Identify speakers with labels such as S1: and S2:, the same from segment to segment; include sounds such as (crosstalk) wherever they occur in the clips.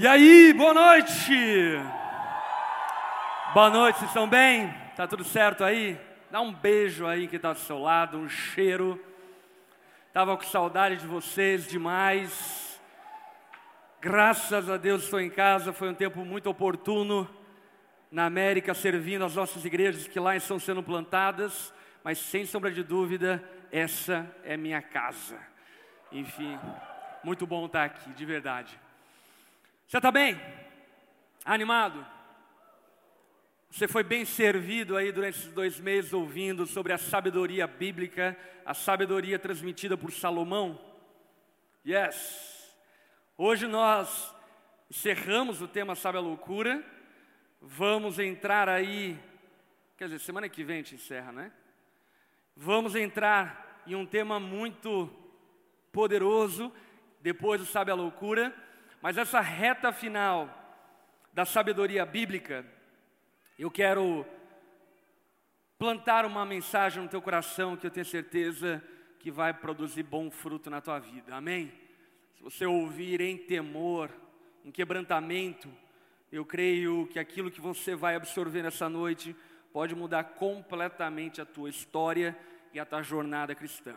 S1: E aí, boa noite! Boa noite, vocês estão bem? Tá tudo certo aí? Dá um beijo aí que está do seu lado, um cheiro. Tava com saudade de vocês demais. Graças a Deus estou em casa, foi um tempo muito oportuno na América servindo as nossas igrejas que lá estão sendo plantadas, mas sem sombra de dúvida, essa é minha casa. Enfim, muito bom estar aqui, de verdade. Você está bem? Animado? Você foi bem servido aí durante esses dois meses ouvindo sobre a sabedoria bíblica, a sabedoria transmitida por Salomão? Yes! Hoje nós encerramos o tema Sabe a Loucura, vamos entrar aí, quer dizer, semana que vem a gente encerra, né? Vamos entrar em um tema muito poderoso, depois do Sabe a Loucura, mas essa reta final da sabedoria bíblica, eu quero plantar uma mensagem no teu coração que eu tenho certeza que vai produzir bom fruto na tua vida. Amém? Se você ouvir em temor, em quebrantamento, eu creio que aquilo que você vai absorver nessa noite pode mudar completamente a tua história e a tua jornada cristã.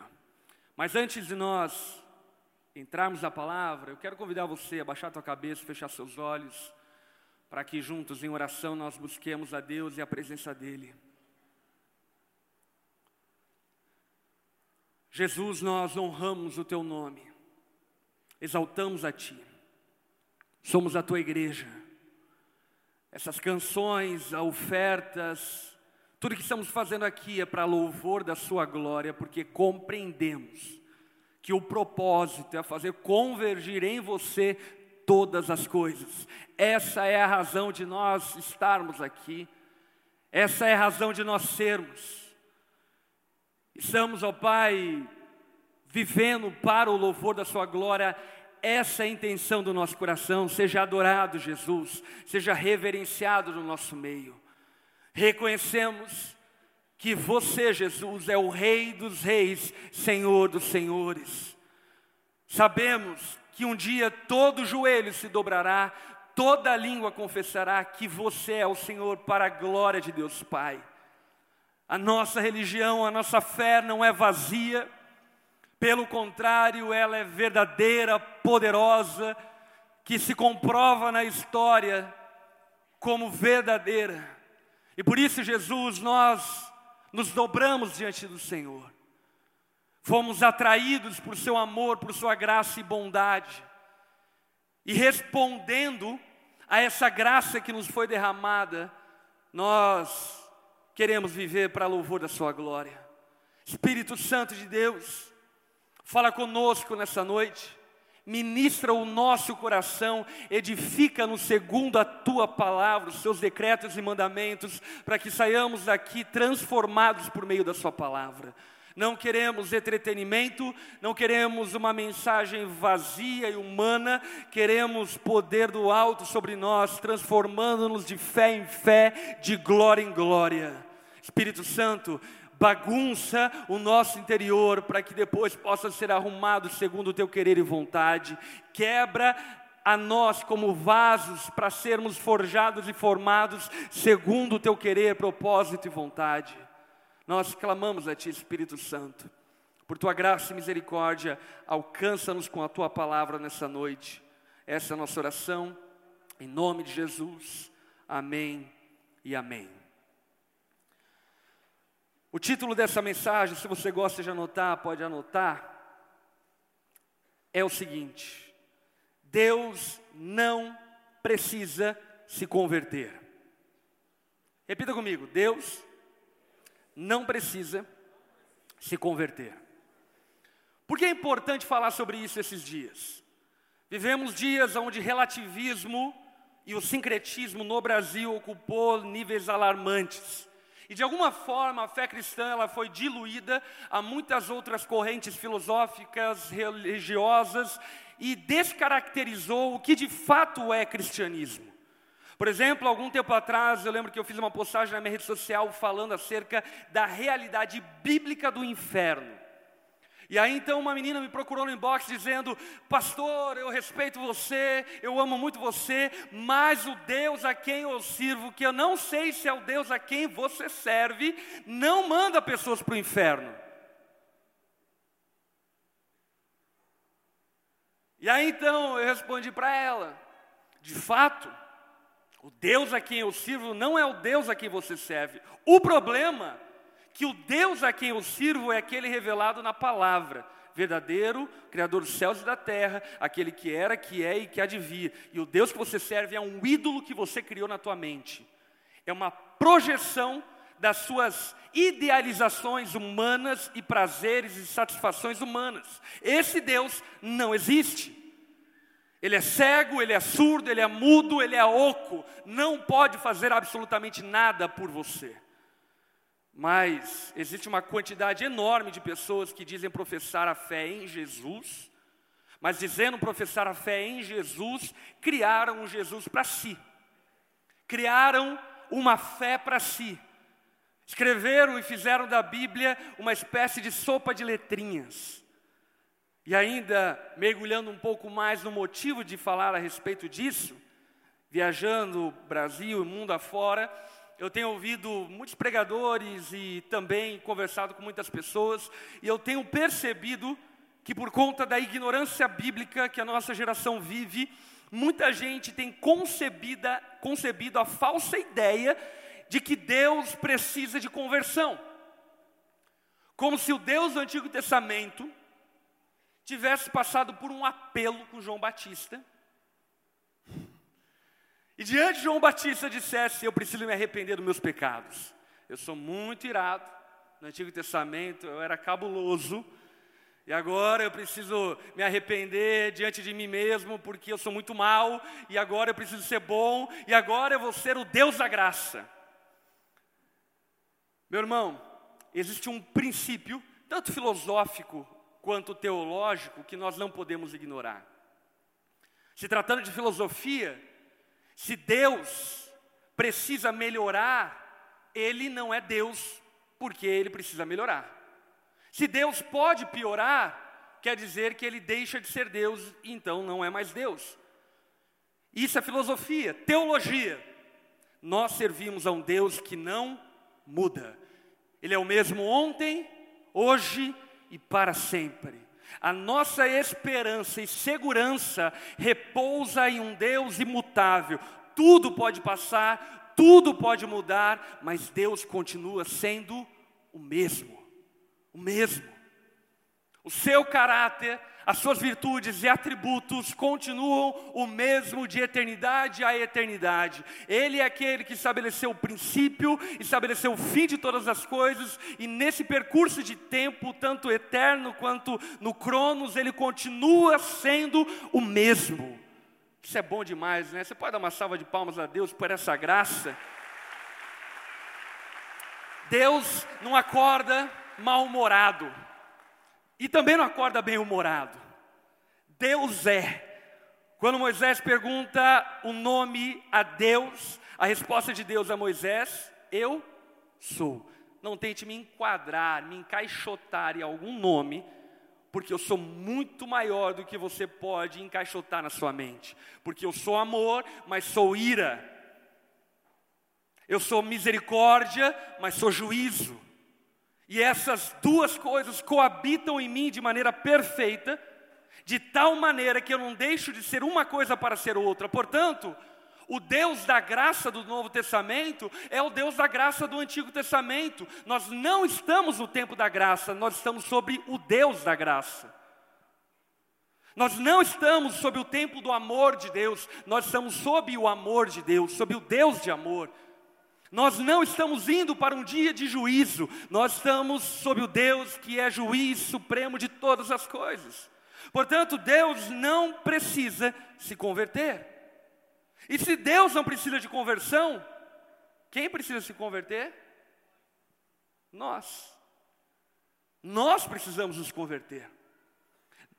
S1: Mas antes de nós entrarmos na palavra, eu quero convidar você a baixar tua cabeça, fechar seus olhos, para que juntos em oração nós busquemos a Deus e a presença dEle. Jesus, nós honramos o Teu nome, exaltamos a Ti, somos a Tua igreja. Essas canções, ofertas, tudo que estamos fazendo aqui é para louvor da Sua glória, porque compreendemos que o propósito é fazer convergir em você todas as coisas. Essa é a razão de nós estarmos aqui, essa é a razão de nós sermos. Estamos, ó Pai, vivendo para o louvor da Sua glória, essa é a intenção do nosso coração. Seja adorado, Jesus, seja reverenciado no nosso meio. Reconhecemos que você, Jesus, é o Rei dos Reis, Senhor dos Senhores. Sabemos que um dia todo joelho se dobrará, toda língua confessará que você é o Senhor para a glória de Deus Pai. A nossa religião, a nossa fé não é vazia, pelo contrário, ela é verdadeira, poderosa, que se comprova na história como verdadeira. E por isso, Jesus, nós nos dobramos diante do Senhor. Fomos atraídos por seu amor, por sua graça e bondade. E respondendo a essa graça que nos foi derramada, nós queremos viver para louvor da sua glória. Espírito Santo de Deus, fala conosco nessa noite ministra o nosso coração, edifica-nos segundo a tua palavra, os seus decretos e mandamentos, para que saiamos daqui transformados por meio da sua palavra. Não queremos entretenimento, não queremos uma mensagem vazia e humana, queremos poder do alto sobre nós, transformando-nos de fé em fé, de glória em glória. Espírito Santo, bagunça o nosso interior para que depois possa ser arrumado segundo o teu querer e vontade. Quebra a nós como vasos para sermos forjados e formados segundo o teu querer, propósito e vontade. Nós clamamos a ti, Espírito Santo. Por tua graça e misericórdia, alcança-nos com a tua palavra nessa noite. Essa é a nossa oração, em nome de Jesus. Amém e amém. O título dessa mensagem, se você gosta de anotar, pode anotar, é o seguinte: Deus não precisa se converter. Repita comigo: Deus não precisa se converter. Por que é importante falar sobre isso esses dias? Vivemos dias onde relativismo e o sincretismo no Brasil ocupou níveis alarmantes. E de alguma forma a fé cristã ela foi diluída a muitas outras correntes filosóficas, religiosas e descaracterizou o que de fato é cristianismo. Por exemplo, algum tempo atrás, eu lembro que eu fiz uma postagem na minha rede social falando acerca da realidade bíblica do inferno. E aí então uma menina me procurou no inbox dizendo: Pastor, eu respeito você, eu amo muito você, mas o Deus a quem eu sirvo, que eu não sei se é o Deus a quem você serve, não manda pessoas para o inferno. E aí então eu respondi para ela: De fato, o Deus a quem eu sirvo não é o Deus a quem você serve. O problema que o Deus a quem eu sirvo é aquele revelado na palavra, verdadeiro, Criador dos céus e da terra, aquele que era, que é e que há de vir. E o Deus que você serve é um ídolo que você criou na tua mente. É uma projeção das suas idealizações humanas e prazeres e satisfações humanas. Esse Deus não existe. Ele é cego, ele é surdo, ele é mudo, ele é oco, não pode fazer absolutamente nada por você. Mas existe uma quantidade enorme de pessoas que dizem professar a fé em Jesus, mas dizendo professar a fé em Jesus, criaram um Jesus para si. Criaram uma fé para si. Escreveram e fizeram da Bíblia uma espécie de sopa de letrinhas. E ainda mergulhando um pouco mais no motivo de falar a respeito disso, viajando Brasil e mundo afora, eu tenho ouvido muitos pregadores e também conversado com muitas pessoas, e eu tenho percebido que por conta da ignorância bíblica que a nossa geração vive, muita gente tem concebida, concebido a falsa ideia de que Deus precisa de conversão. Como se o Deus do Antigo Testamento tivesse passado por um apelo com João Batista e diante de João Batista dissesse: Eu preciso me arrepender dos meus pecados. Eu sou muito irado. No Antigo Testamento eu era cabuloso. E agora eu preciso me arrepender diante de mim mesmo, porque eu sou muito mal. E agora eu preciso ser bom. E agora eu vou ser o Deus da graça. Meu irmão, existe um princípio, tanto filosófico quanto teológico, que nós não podemos ignorar. Se tratando de filosofia, se Deus precisa melhorar, Ele não é Deus, porque Ele precisa melhorar. Se Deus pode piorar, quer dizer que Ele deixa de ser Deus e então não é mais Deus. Isso é filosofia, teologia. Nós servimos a um Deus que não muda. Ele é o mesmo ontem, hoje e para sempre. A nossa esperança e segurança repousa em um Deus imutável. Tudo pode passar, tudo pode mudar, mas Deus continua sendo o mesmo. O mesmo. O seu caráter as suas virtudes e atributos continuam o mesmo de eternidade a eternidade. Ele é aquele que estabeleceu o princípio, estabeleceu o fim de todas as coisas, e nesse percurso de tempo, tanto eterno quanto no Cronos, ele continua sendo o mesmo. Isso é bom demais, né? Você pode dar uma salva de palmas a Deus por essa graça. Deus não acorda mal-humorado. E também não acorda bem-humorado. Deus é. Quando Moisés pergunta o nome a Deus, a resposta de Deus a Moisés, eu sou. Não tente me enquadrar, me encaixotar em algum nome, porque eu sou muito maior do que você pode encaixotar na sua mente. Porque eu sou amor, mas sou ira. Eu sou misericórdia, mas sou juízo. E essas duas coisas coabitam em mim de maneira perfeita, de tal maneira que eu não deixo de ser uma coisa para ser outra. Portanto, o Deus da graça do Novo Testamento é o Deus da graça do Antigo Testamento. Nós não estamos no tempo da graça, nós estamos sobre o Deus da graça. Nós não estamos sob o tempo do amor de Deus, nós estamos sob o amor de Deus, sob o Deus de amor. Nós não estamos indo para um dia de juízo, nós estamos sob o Deus que é juiz supremo de todas as coisas. Portanto, Deus não precisa se converter. E se Deus não precisa de conversão, quem precisa se converter? Nós. Nós precisamos nos converter.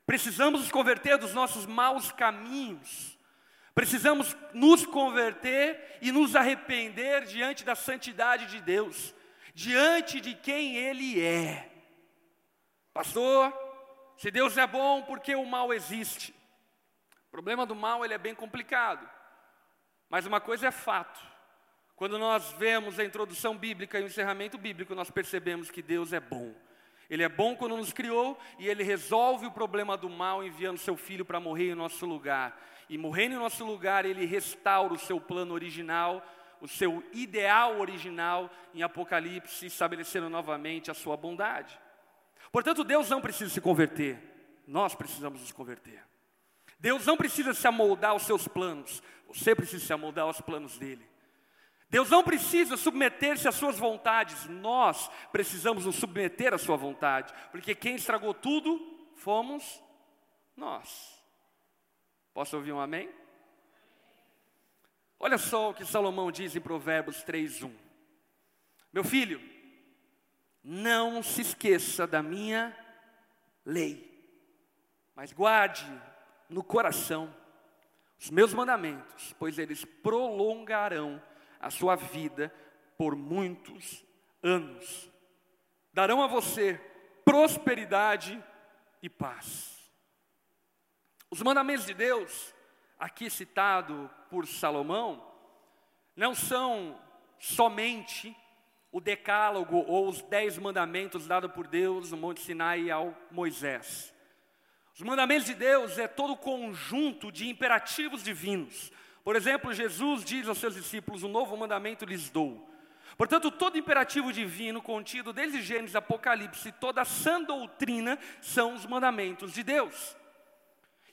S1: Precisamos nos converter dos nossos maus caminhos Precisamos nos converter e nos arrepender diante da santidade de Deus, diante de quem Ele é. Pastor, Se Deus é bom, por que o mal existe? O problema do mal ele é bem complicado. Mas uma coisa é fato. Quando nós vemos a introdução bíblica e o encerramento bíblico, nós percebemos que Deus é bom. Ele é bom quando nos criou e ele resolve o problema do mal enviando seu filho para morrer em nosso lugar. E morrendo em nosso lugar, ele restaura o seu plano original, o seu ideal original em Apocalipse, estabelecendo novamente a sua bondade. Portanto, Deus não precisa se converter, nós precisamos nos converter. Deus não precisa se amoldar aos seus planos, você precisa se amoldar aos planos dele. Deus não precisa submeter-se às suas vontades, nós precisamos nos submeter à sua vontade, porque quem estragou tudo fomos nós. Posso ouvir um amém? Olha só o que Salomão diz em Provérbios 3:1. Meu filho, não se esqueça da minha lei, mas guarde no coração os meus mandamentos, pois eles prolongarão a sua vida por muitos anos. Darão a você prosperidade e paz. Os mandamentos de Deus, aqui citado por Salomão, não são somente o decálogo ou os dez mandamentos dados por Deus no Monte Sinai ao Moisés. Os mandamentos de Deus é todo o conjunto de imperativos divinos. Por exemplo, Jesus diz aos seus discípulos: Um novo mandamento lhes dou. Portanto, todo imperativo divino contido desde Gênesis Apocalipse, toda a sã doutrina são os mandamentos de Deus.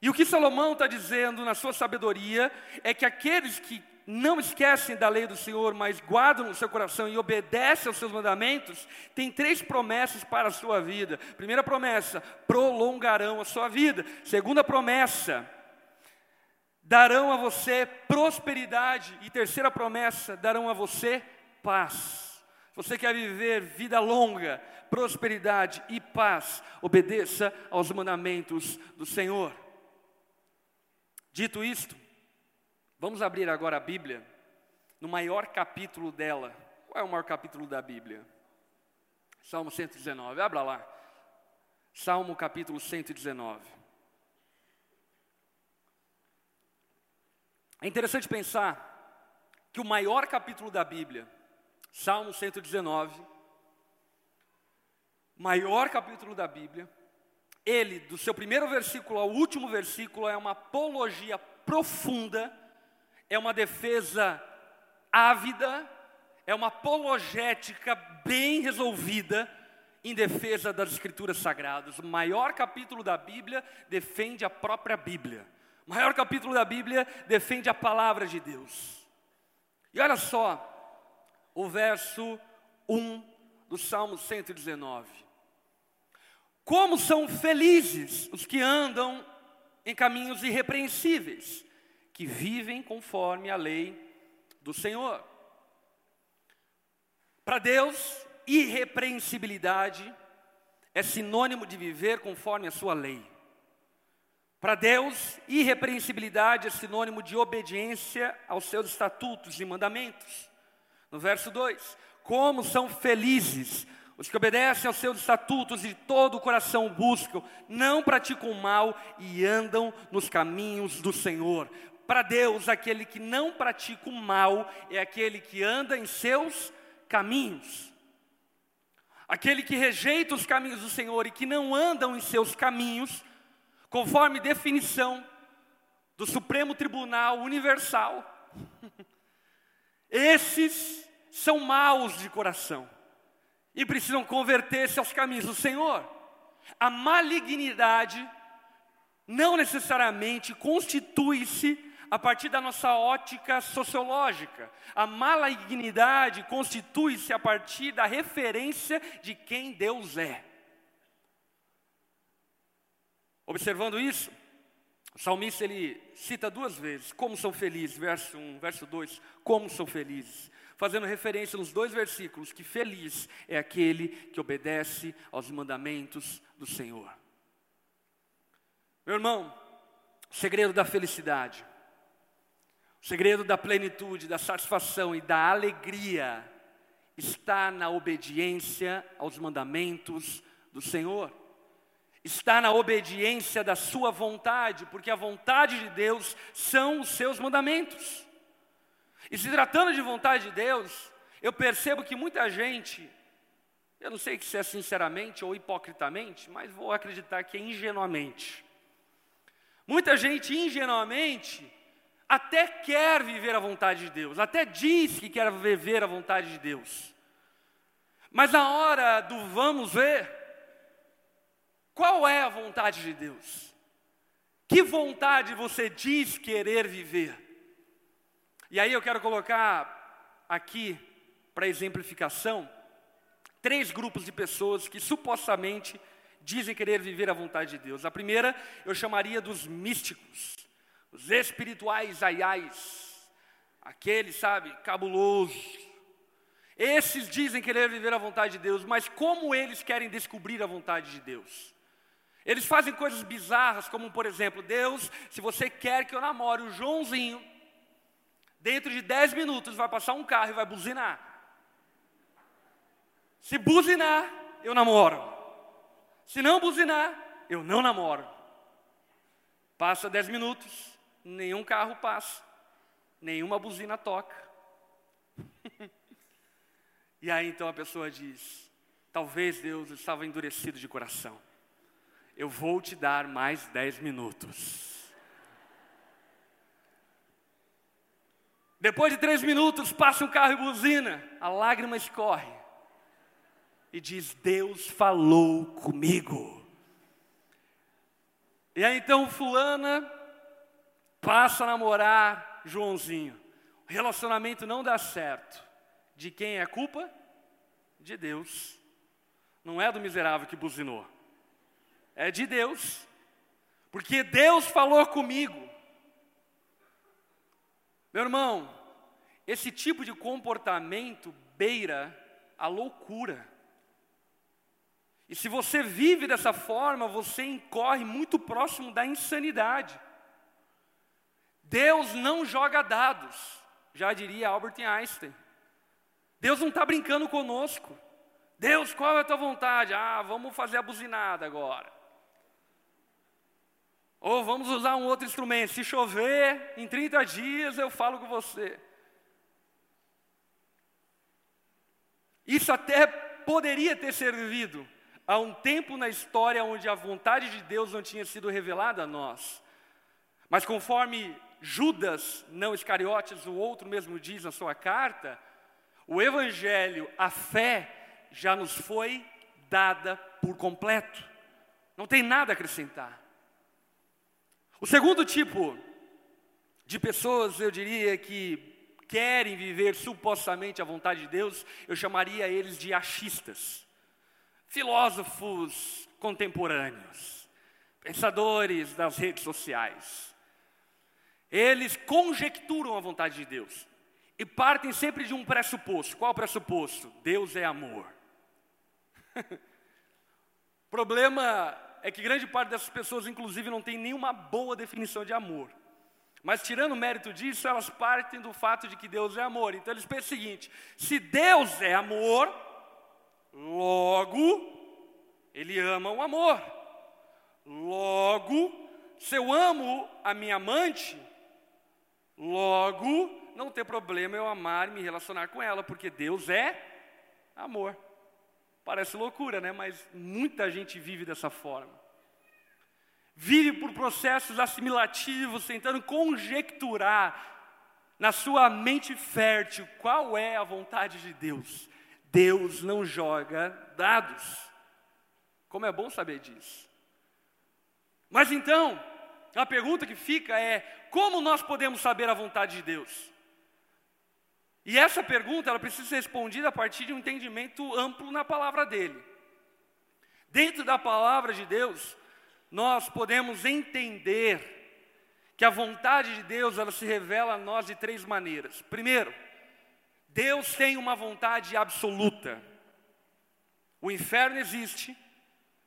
S1: E o que Salomão está dizendo na sua sabedoria é que aqueles que não esquecem da lei do Senhor, mas guardam no seu coração e obedecem aos seus mandamentos, tem três promessas para a sua vida. Primeira promessa, prolongarão a sua vida. Segunda promessa, darão a você prosperidade. E terceira promessa, darão a você paz. Você quer viver vida longa, prosperidade e paz, obedeça aos mandamentos do Senhor. Dito isto, Vamos abrir agora a Bíblia, no maior capítulo dela. Qual é o maior capítulo da Bíblia? Salmo 119, abra lá. Salmo capítulo 119. É interessante pensar que o maior capítulo da Bíblia, Salmo 119, maior capítulo da Bíblia, ele, do seu primeiro versículo ao último versículo, é uma apologia profunda é uma defesa ávida, é uma apologética bem resolvida em defesa das Escrituras Sagradas. O maior capítulo da Bíblia defende a própria Bíblia. O maior capítulo da Bíblia defende a palavra de Deus. E olha só, o verso 1 do Salmo 119. Como são felizes os que andam em caminhos irrepreensíveis que vivem conforme a lei do Senhor. Para Deus, irrepreensibilidade é sinônimo de viver conforme a sua lei. Para Deus, irrepreensibilidade é sinônimo de obediência aos seus estatutos e mandamentos. No verso 2: Como são felizes os que obedecem aos seus estatutos e de todo o coração buscam, não praticam mal e andam nos caminhos do Senhor. Para Deus, aquele que não pratica o mal é aquele que anda em seus caminhos. Aquele que rejeita os caminhos do Senhor e que não andam em seus caminhos, conforme definição do Supremo Tribunal Universal, (laughs) esses são maus de coração e precisam converter-se aos caminhos do Senhor. A malignidade não necessariamente constitui-se a partir da nossa ótica sociológica. A malignidade constitui-se a partir da referência de quem Deus é. Observando isso, o salmista ele cita duas vezes como são felizes, verso 1, verso 2, como são felizes, fazendo referência nos dois versículos que feliz é aquele que obedece aos mandamentos do Senhor. Meu irmão, o segredo da felicidade o segredo da plenitude, da satisfação e da alegria está na obediência aos mandamentos do Senhor. Está na obediência da sua vontade, porque a vontade de Deus são os seus mandamentos. E se tratando de vontade de Deus, eu percebo que muita gente, eu não sei se é sinceramente ou hipocritamente, mas vou acreditar que é ingenuamente. Muita gente ingenuamente até quer viver a vontade de Deus, até diz que quer viver a vontade de Deus. Mas na hora do vamos ver, qual é a vontade de Deus? Que vontade você diz querer viver? E aí eu quero colocar aqui, para exemplificação, três grupos de pessoas que supostamente dizem querer viver a vontade de Deus. A primeira eu chamaria dos místicos os espirituais aiais, aqueles, sabe, cabulosos. Esses dizem querer viver a vontade de Deus, mas como eles querem descobrir a vontade de Deus? Eles fazem coisas bizarras, como por exemplo, Deus, se você quer que eu namore o Joãozinho, dentro de 10 minutos vai passar um carro e vai buzinar. Se buzinar, eu namoro. Se não buzinar, eu não namoro. Passa 10 minutos, nenhum carro passa, nenhuma buzina toca. (laughs) e aí então a pessoa diz: talvez Deus estava endurecido de coração. Eu vou te dar mais dez minutos. Depois de três minutos, passa um carro e buzina, a lágrima escorre. E diz: Deus falou comigo. E aí então, Fulana passa a namorar Joãozinho. O relacionamento não dá certo. De quem é a culpa? De Deus. Não é do miserável que buzinou. É de Deus. Porque Deus falou comigo. Meu irmão, esse tipo de comportamento beira a loucura. E se você vive dessa forma, você incorre muito próximo da insanidade. Deus não joga dados, já diria Albert Einstein. Deus não está brincando conosco. Deus, qual é a tua vontade? Ah, vamos fazer a buzinada agora. Ou vamos usar um outro instrumento. Se chover, em 30 dias eu falo com você. Isso até poderia ter servido a um tempo na história onde a vontade de Deus não tinha sido revelada a nós. Mas conforme Judas, não Iscariotes, o outro mesmo diz na sua carta, o Evangelho, a fé, já nos foi dada por completo. Não tem nada a acrescentar. O segundo tipo de pessoas, eu diria que querem viver supostamente a vontade de Deus, eu chamaria eles de achistas, filósofos contemporâneos, pensadores das redes sociais eles conjecturam a vontade de Deus e partem sempre de um pressuposto. Qual o pressuposto? Deus é amor. (laughs) problema é que grande parte dessas pessoas, inclusive, não tem nenhuma boa definição de amor. Mas tirando o mérito disso, elas partem do fato de que Deus é amor. Então eles pensam o seguinte: se Deus é amor, logo Ele ama o amor. Logo, se eu amo a minha amante, Logo, não tem problema eu amar e me relacionar com ela, porque Deus é amor. Parece loucura, né? Mas muita gente vive dessa forma. Vive por processos assimilativos, tentando conjecturar na sua mente fértil qual é a vontade de Deus. Deus não joga dados. Como é bom saber disso. Mas então, a pergunta que fica é: como nós podemos saber a vontade de Deus? E essa pergunta ela precisa ser respondida a partir de um entendimento amplo na palavra dele. Dentro da palavra de Deus, nós podemos entender que a vontade de Deus ela se revela a nós de três maneiras. Primeiro, Deus tem uma vontade absoluta. O inferno existe,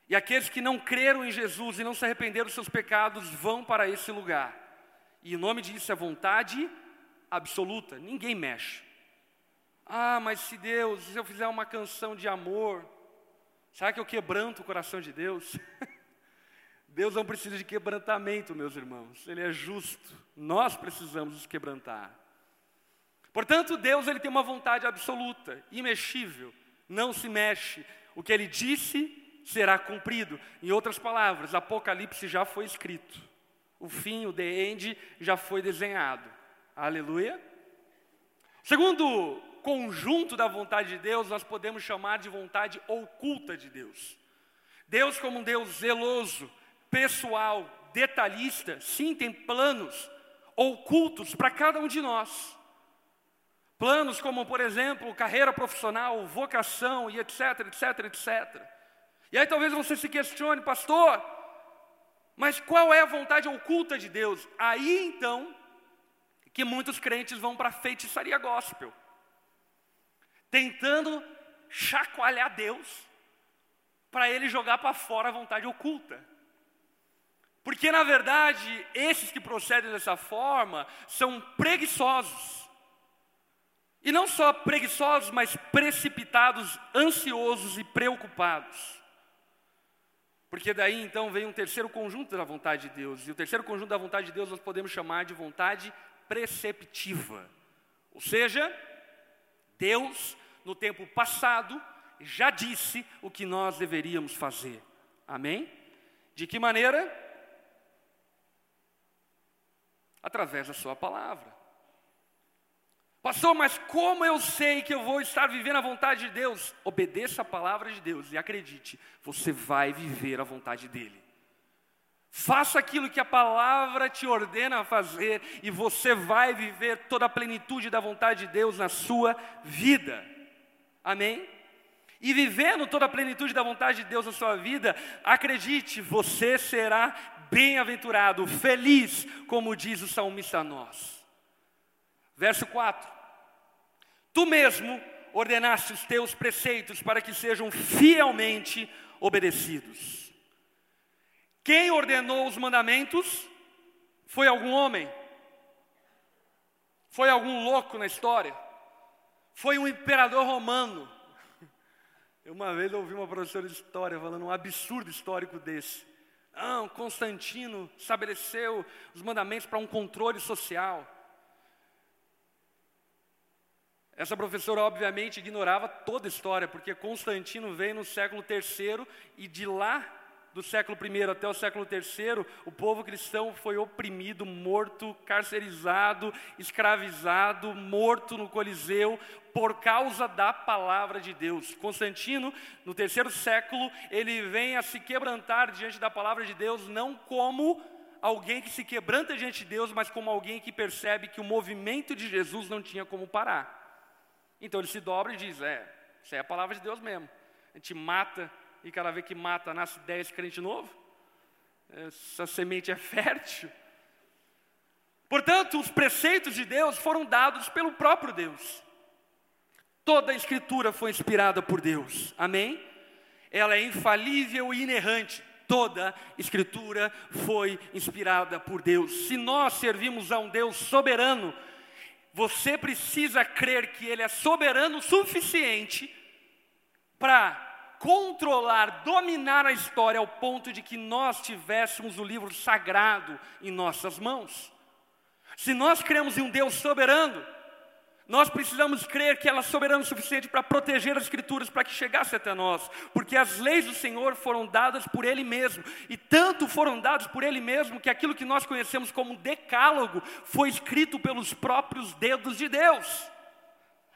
S1: e aqueles que não creram em Jesus e não se arrependeram dos seus pecados vão para esse lugar. E o nome disso é vontade absoluta, ninguém mexe. Ah, mas se Deus, se eu fizer uma canção de amor, será que eu quebranto o coração de Deus? (laughs) Deus não precisa de quebrantamento, meus irmãos. Ele é justo. Nós precisamos nos quebrantar. Portanto, Deus ele tem uma vontade absoluta, imexível, não se mexe. O que ele disse será cumprido. Em outras palavras, Apocalipse já foi escrito. O fim, o the end, já foi desenhado. Aleluia. Segundo conjunto da vontade de Deus, nós podemos chamar de vontade oculta de Deus. Deus, como um Deus zeloso, pessoal, detalhista, sim, tem planos ocultos para cada um de nós. Planos como, por exemplo, carreira profissional, vocação e etc, etc, etc. E aí talvez você se questione, pastor, mas qual é a vontade oculta de Deus? Aí então que muitos crentes vão para a feitiçaria gospel, tentando chacoalhar Deus para ele jogar para fora a vontade oculta. Porque na verdade, esses que procedem dessa forma são preguiçosos. E não só preguiçosos, mas precipitados, ansiosos e preocupados. Porque daí então vem um terceiro conjunto da vontade de Deus. E o terceiro conjunto da vontade de Deus nós podemos chamar de vontade preceptiva. Ou seja, Deus, no tempo passado, já disse o que nós deveríamos fazer. Amém? De que maneira? Através da Sua palavra. Pastor, mas como eu sei que eu vou estar vivendo a vontade de Deus? Obedeça a palavra de Deus e acredite, você vai viver a vontade dEle. Faça aquilo que a palavra te ordena a fazer e você vai viver toda a plenitude da vontade de Deus na sua vida. Amém? E vivendo toda a plenitude da vontade de Deus na sua vida, acredite, você será bem-aventurado, feliz, como diz o salmista a nós. Verso 4: Tu mesmo ordenaste os teus preceitos para que sejam fielmente obedecidos. Quem ordenou os mandamentos foi algum homem, foi algum louco na história, foi um imperador romano. Eu (laughs) uma vez ouvi uma professora de história falando um absurdo histórico desse. Ah, Constantino estabeleceu os mandamentos para um controle social. Essa professora, obviamente, ignorava toda a história, porque Constantino veio no século III e de lá do século I até o século III, o povo cristão foi oprimido, morto, carcerizado, escravizado, morto no Coliseu, por causa da palavra de Deus. Constantino, no terceiro século, ele vem a se quebrantar diante da palavra de Deus, não como alguém que se quebranta diante de Deus, mas como alguém que percebe que o movimento de Jesus não tinha como parar. Então ele se dobra e diz: É, isso é a palavra de Deus mesmo. A gente mata e cada vez que mata nasce dez crente novo. Essa semente é fértil. Portanto, os preceitos de Deus foram dados pelo próprio Deus. Toda a escritura foi inspirada por Deus. Amém? Ela é infalível e inerrante. Toda escritura foi inspirada por Deus. Se nós servimos a um Deus soberano, você precisa crer que Ele é soberano o suficiente para controlar, dominar a história ao ponto de que nós tivéssemos o livro sagrado em nossas mãos. Se nós cremos em um Deus soberano, nós precisamos crer que ela é soberana o suficiente para proteger as Escrituras para que chegasse até nós, porque as leis do Senhor foram dadas por Ele mesmo, e tanto foram dadas por Ele mesmo que aquilo que nós conhecemos como decálogo foi escrito pelos próprios dedos de Deus.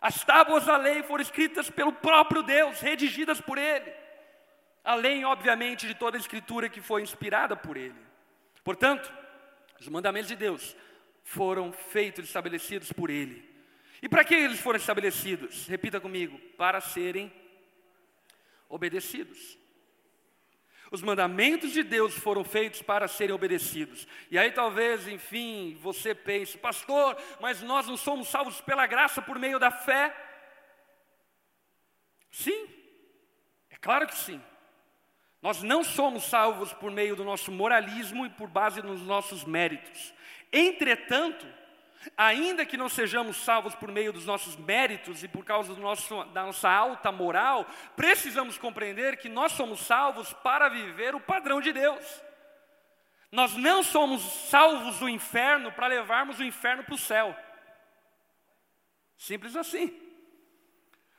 S1: As tábuas da lei foram escritas pelo próprio Deus, redigidas por Ele. Além, obviamente, de toda a escritura que foi inspirada por Ele. Portanto, os mandamentos de Deus foram feitos, estabelecidos por Ele. E para que eles foram estabelecidos? Repita comigo: para serem obedecidos. Os mandamentos de Deus foram feitos para serem obedecidos. E aí talvez, enfim, você pense, pastor, mas nós não somos salvos pela graça por meio da fé? Sim, é claro que sim. Nós não somos salvos por meio do nosso moralismo e por base nos nossos méritos. Entretanto, Ainda que não sejamos salvos por meio dos nossos méritos e por causa nosso, da nossa alta moral, precisamos compreender que nós somos salvos para viver o padrão de Deus. Nós não somos salvos do inferno para levarmos o inferno para o céu. Simples assim.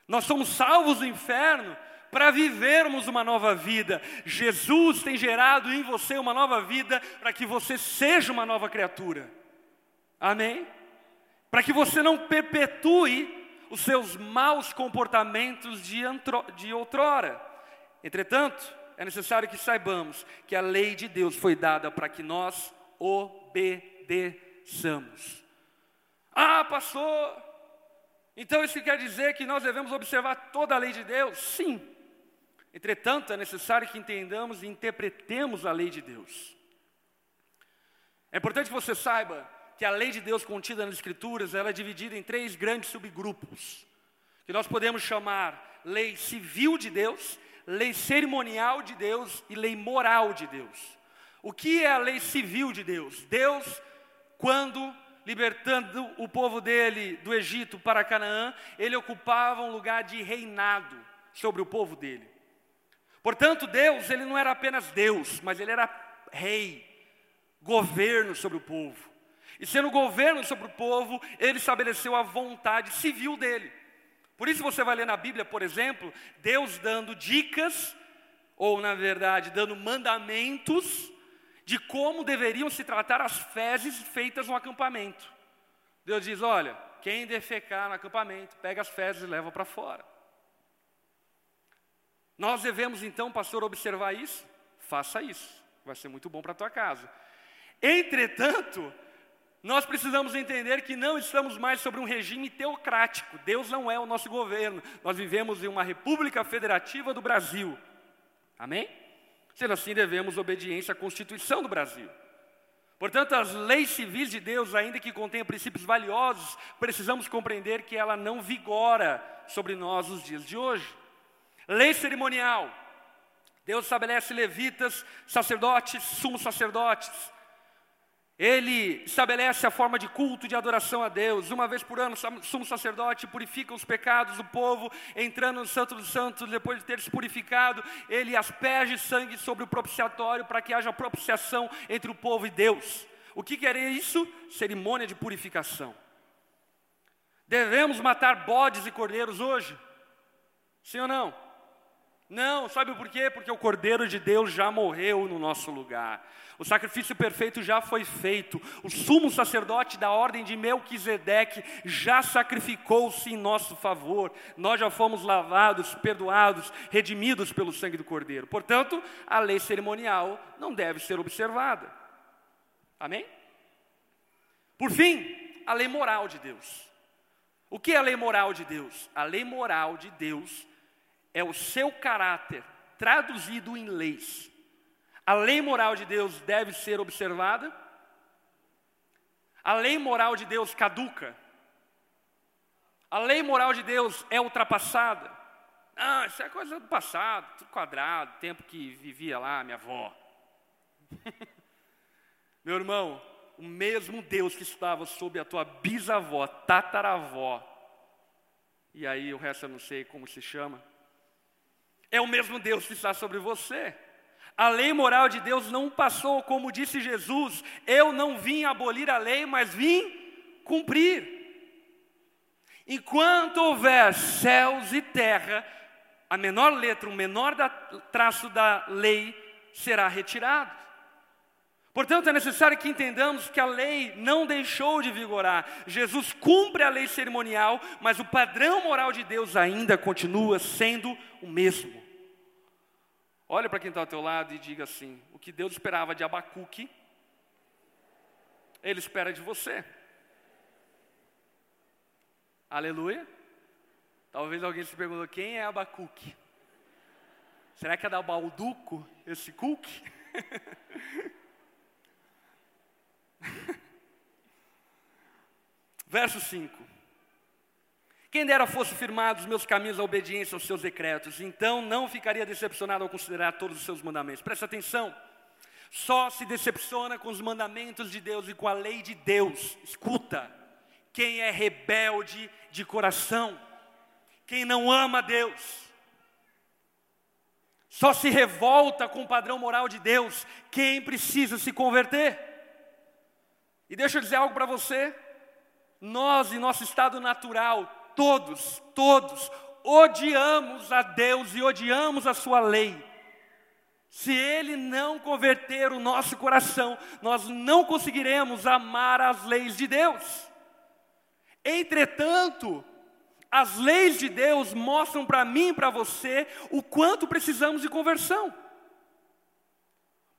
S1: Nós somos salvos do inferno para vivermos uma nova vida. Jesus tem gerado em você uma nova vida para que você seja uma nova criatura. Amém? Para que você não perpetue os seus maus comportamentos de, antro, de outrora. Entretanto, é necessário que saibamos que a lei de Deus foi dada para que nós obedeçamos. Ah, pastor, então isso quer dizer que nós devemos observar toda a lei de Deus? Sim. Entretanto, é necessário que entendamos e interpretemos a lei de Deus. É importante que você saiba que a lei de Deus contida nas Escrituras, ela é dividida em três grandes subgrupos, que nós podemos chamar lei civil de Deus, lei cerimonial de Deus e lei moral de Deus. O que é a lei civil de Deus? Deus, quando libertando o povo dele do Egito para Canaã, ele ocupava um lugar de reinado sobre o povo dele. Portanto, Deus, ele não era apenas Deus, mas ele era rei, governo sobre o povo. E sendo governo sobre o povo, ele estabeleceu a vontade civil dele. Por isso você vai ler na Bíblia, por exemplo, Deus dando dicas, ou na verdade, dando mandamentos de como deveriam se tratar as fezes feitas no acampamento. Deus diz: olha, quem defecar no acampamento, pega as fezes e leva para fora. Nós devemos então, pastor, observar isso? Faça isso, vai ser muito bom para a tua casa. Entretanto, nós precisamos entender que não estamos mais sobre um regime teocrático. Deus não é o nosso governo. Nós vivemos em uma república federativa do Brasil. Amém? Sendo assim, devemos obediência à Constituição do Brasil. Portanto, as leis civis de Deus, ainda que contenham princípios valiosos, precisamos compreender que ela não vigora sobre nós nos dias de hoje. Lei cerimonial. Deus estabelece levitas, sacerdotes, sumos sacerdotes. Ele estabelece a forma de culto, de adoração a Deus. Uma vez por ano, o sumo sacerdote purifica os pecados do povo, entrando no Santo dos Santos, depois de ter se purificado, ele asperge sangue sobre o propiciatório para que haja propiciação entre o povo e Deus. O que quer isso? Cerimônia de purificação. Devemos matar bodes e cordeiros hoje? Sim ou não? Não, sabe por quê? Porque o Cordeiro de Deus já morreu no nosso lugar. O sacrifício perfeito já foi feito. O sumo sacerdote da ordem de Melquisedeque já sacrificou-se em nosso favor. Nós já fomos lavados, perdoados, redimidos pelo sangue do Cordeiro. Portanto, a lei cerimonial não deve ser observada. Amém? Por fim, a lei moral de Deus. O que é a lei moral de Deus? A lei moral de Deus é o seu caráter traduzido em leis. A lei moral de Deus deve ser observada. A lei moral de Deus caduca. A lei moral de Deus é ultrapassada. Ah, isso é coisa do passado, tudo quadrado, tempo que vivia lá minha avó. (laughs) Meu irmão, o mesmo Deus que estava sob a tua bisavó, tataravó, e aí o resto eu não sei como se chama, é o mesmo Deus que está sobre você. A lei moral de Deus não passou, como disse Jesus, eu não vim abolir a lei, mas vim cumprir. Enquanto houver céus e terra, a menor letra, o menor traço da lei será retirado. Portanto, é necessário que entendamos que a lei não deixou de vigorar. Jesus cumpre a lei cerimonial, mas o padrão moral de Deus ainda continua sendo o mesmo. Olha para quem está ao teu lado e diga assim: o que Deus esperava de Abacuque, Ele espera de você. Aleluia. Talvez alguém se perguntou: quem é Abacuque? Será que é da Balduco esse cookie? (laughs) (laughs) Verso 5. Quem dera fosse firmados meus caminhos à obediência aos seus decretos, então não ficaria decepcionado ao considerar todos os seus mandamentos. Presta atenção. Só se decepciona com os mandamentos de Deus e com a lei de Deus. Escuta. Quem é rebelde de coração, quem não ama Deus. Só se revolta com o padrão moral de Deus quem precisa se converter. E deixa eu dizer algo para você. Nós, em nosso estado natural, todos, todos, odiamos a Deus e odiamos a Sua lei. Se Ele não converter o nosso coração, nós não conseguiremos amar as leis de Deus. Entretanto, as leis de Deus mostram para mim e para você o quanto precisamos de conversão.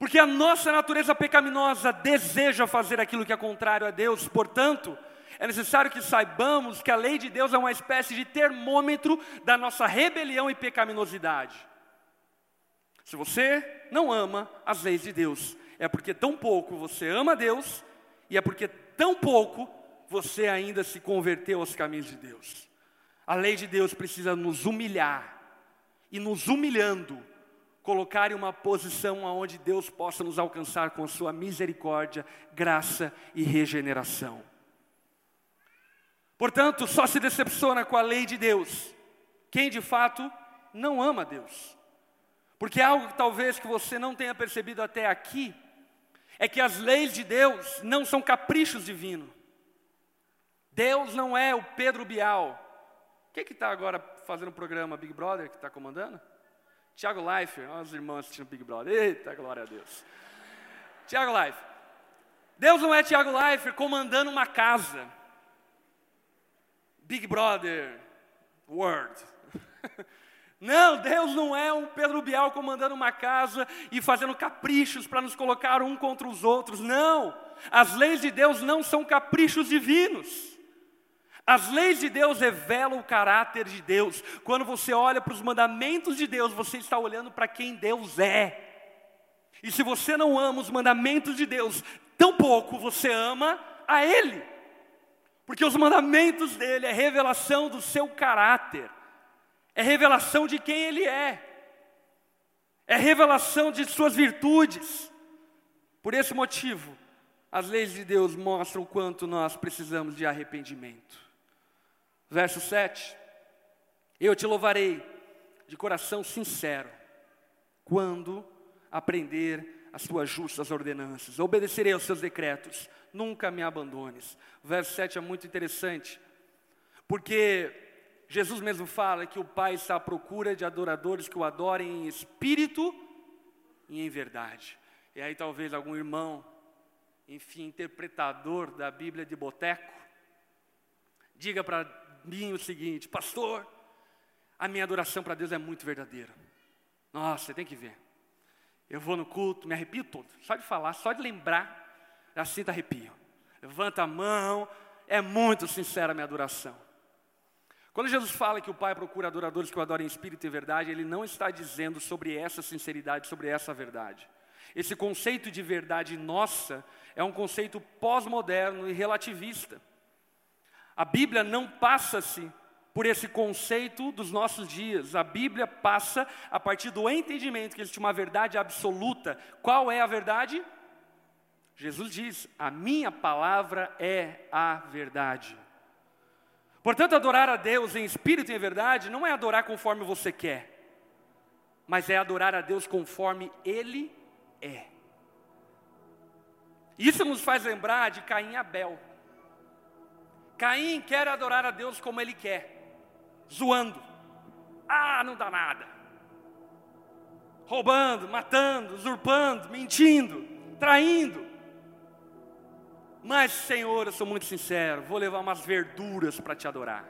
S1: Porque a nossa natureza pecaminosa deseja fazer aquilo que é contrário a Deus, portanto, é necessário que saibamos que a lei de Deus é uma espécie de termômetro da nossa rebelião e pecaminosidade. Se você não ama as leis de Deus, é porque tão pouco você ama Deus e é porque tão pouco você ainda se converteu aos caminhos de Deus. A lei de Deus precisa nos humilhar e nos humilhando colocar em uma posição onde Deus possa nos alcançar com a sua misericórdia, graça e regeneração. Portanto, só se decepciona com a lei de Deus quem de fato não ama Deus. Porque algo que talvez que você não tenha percebido até aqui é que as leis de Deus não são caprichos divinos. Deus não é o Pedro Bial. Quem que está agora fazendo o programa Big Brother que está comandando? Tiago Life, olha os irmãos assistindo Big Brother. Eita, glória a Deus. Tiago Life. Deus não é Tiago Life comandando uma casa. Big Brother World. (laughs) Não, Deus não é um Pedro Bial comandando uma casa e fazendo caprichos para nos colocar um contra os outros. Não, as leis de Deus não são caprichos divinos. As leis de Deus revelam o caráter de Deus. Quando você olha para os mandamentos de Deus, você está olhando para quem Deus é. E se você não ama os mandamentos de Deus, tampouco você ama a Ele. Porque os mandamentos dele é revelação do seu caráter é revelação de quem Ele é, é revelação de Suas virtudes. Por esse motivo, as leis de Deus mostram o quanto nós precisamos de arrependimento. Verso 7: Eu te louvarei de coração sincero, quando aprender as tuas justas ordenanças, obedecerei aos seus decretos, nunca me abandones. verso 7 é muito interessante, porque Jesus mesmo fala que o Pai está à procura de adoradores que o adorem em espírito e em verdade. E aí talvez algum irmão, enfim, interpretador da Bíblia de boteco, diga para mim o seguinte: Pastor, a minha adoração para Deus é muito verdadeira. Nossa, você tem que ver. Eu vou no culto, me arrepio todo. Só de falar, só de lembrar, já sinto arrepio. Levanta a mão, é muito sincera a minha adoração. Quando Jesus fala que o Pai procura adoradores que o adorem em espírito e verdade, ele não está dizendo sobre essa sinceridade, sobre essa verdade. Esse conceito de verdade nossa é um conceito pós-moderno e relativista. A Bíblia não passa-se por esse conceito dos nossos dias. A Bíblia passa a partir do entendimento que existe uma verdade absoluta. Qual é a verdade? Jesus diz: A minha palavra é a verdade. Portanto, adorar a Deus em espírito e em verdade não é adorar conforme você quer, mas é adorar a Deus conforme Ele é. Isso nos faz lembrar de Caim e Abel. Caim quer adorar a Deus como ele quer, zoando. Ah, não dá nada. Roubando, matando, usurpando, mentindo, traindo. Mas, Senhor, eu sou muito sincero, vou levar umas verduras para te adorar.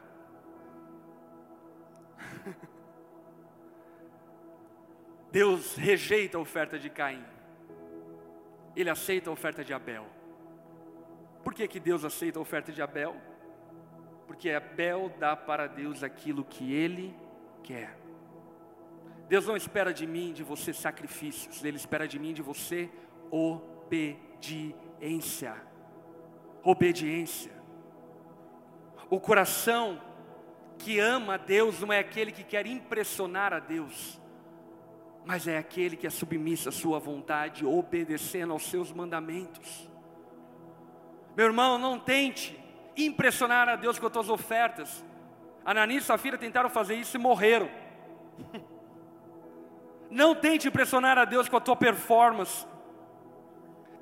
S1: (laughs) Deus rejeita a oferta de Caim. Ele aceita a oferta de Abel. Por que, que Deus aceita a oferta de Abel? Porque Abel dá para Deus aquilo que ele quer. Deus não espera de mim, de você sacrifícios, Ele espera de mim, de você obediência obediência. O coração que ama a Deus não é aquele que quer impressionar a Deus, mas é aquele que é submisso à sua vontade, obedecendo aos seus mandamentos. Meu irmão, não tente impressionar a Deus com as tuas ofertas. Ananias e Safira tentaram fazer isso e morreram. (laughs) Não tente impressionar a Deus com a tua performance.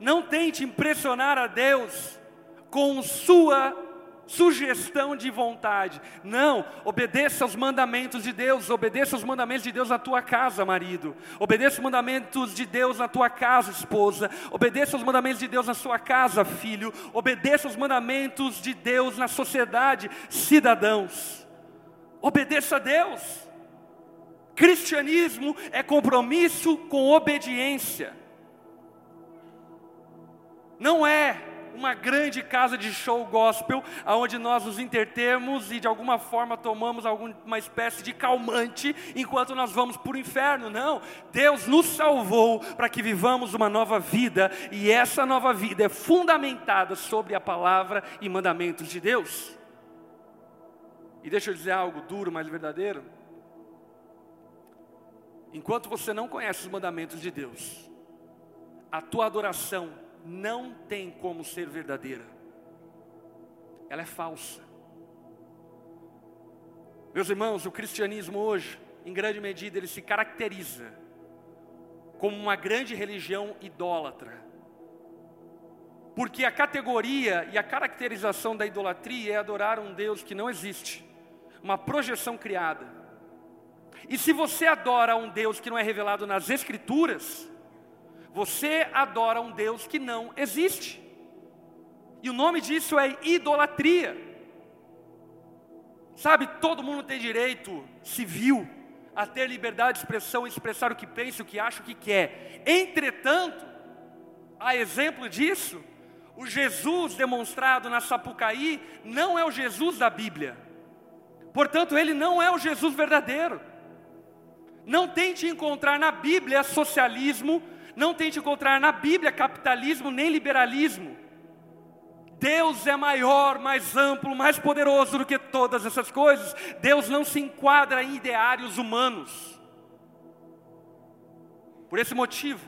S1: Não tente impressionar a Deus com sua sugestão de vontade. Não, obedeça aos mandamentos de Deus, obedeça aos mandamentos de Deus na tua casa, marido. Obedeça os mandamentos de Deus na tua casa, esposa. Obedeça aos mandamentos de Deus na sua casa, filho. Obedeça aos mandamentos de Deus na sociedade, cidadãos. Obedeça a Deus. Cristianismo é compromisso com obediência. Não é uma grande casa de show gospel, onde nós nos intertemos e de alguma forma tomamos alguma espécie de calmante enquanto nós vamos para o inferno. Não, Deus nos salvou para que vivamos uma nova vida e essa nova vida é fundamentada sobre a palavra e mandamentos de Deus. E deixa eu dizer algo duro, mas verdadeiro. Enquanto você não conhece os mandamentos de Deus, a tua adoração não tem como ser verdadeira. Ela é falsa. Meus irmãos, o cristianismo hoje, em grande medida, ele se caracteriza como uma grande religião idólatra. Porque a categoria e a caracterização da idolatria é adorar um Deus que não existe, uma projeção criada. E se você adora um Deus que não é revelado nas Escrituras, você adora um Deus que não existe. E o nome disso é idolatria. Sabe, todo mundo tem direito civil a ter liberdade de expressão, expressar o que pensa, o que acha, o que quer. Entretanto, a exemplo disso, o Jesus demonstrado na Sapucaí não é o Jesus da Bíblia. Portanto, ele não é o Jesus verdadeiro. Não tente encontrar na Bíblia socialismo, não tente encontrar na Bíblia capitalismo nem liberalismo. Deus é maior, mais amplo, mais poderoso do que todas essas coisas. Deus não se enquadra em ideários humanos. Por esse motivo,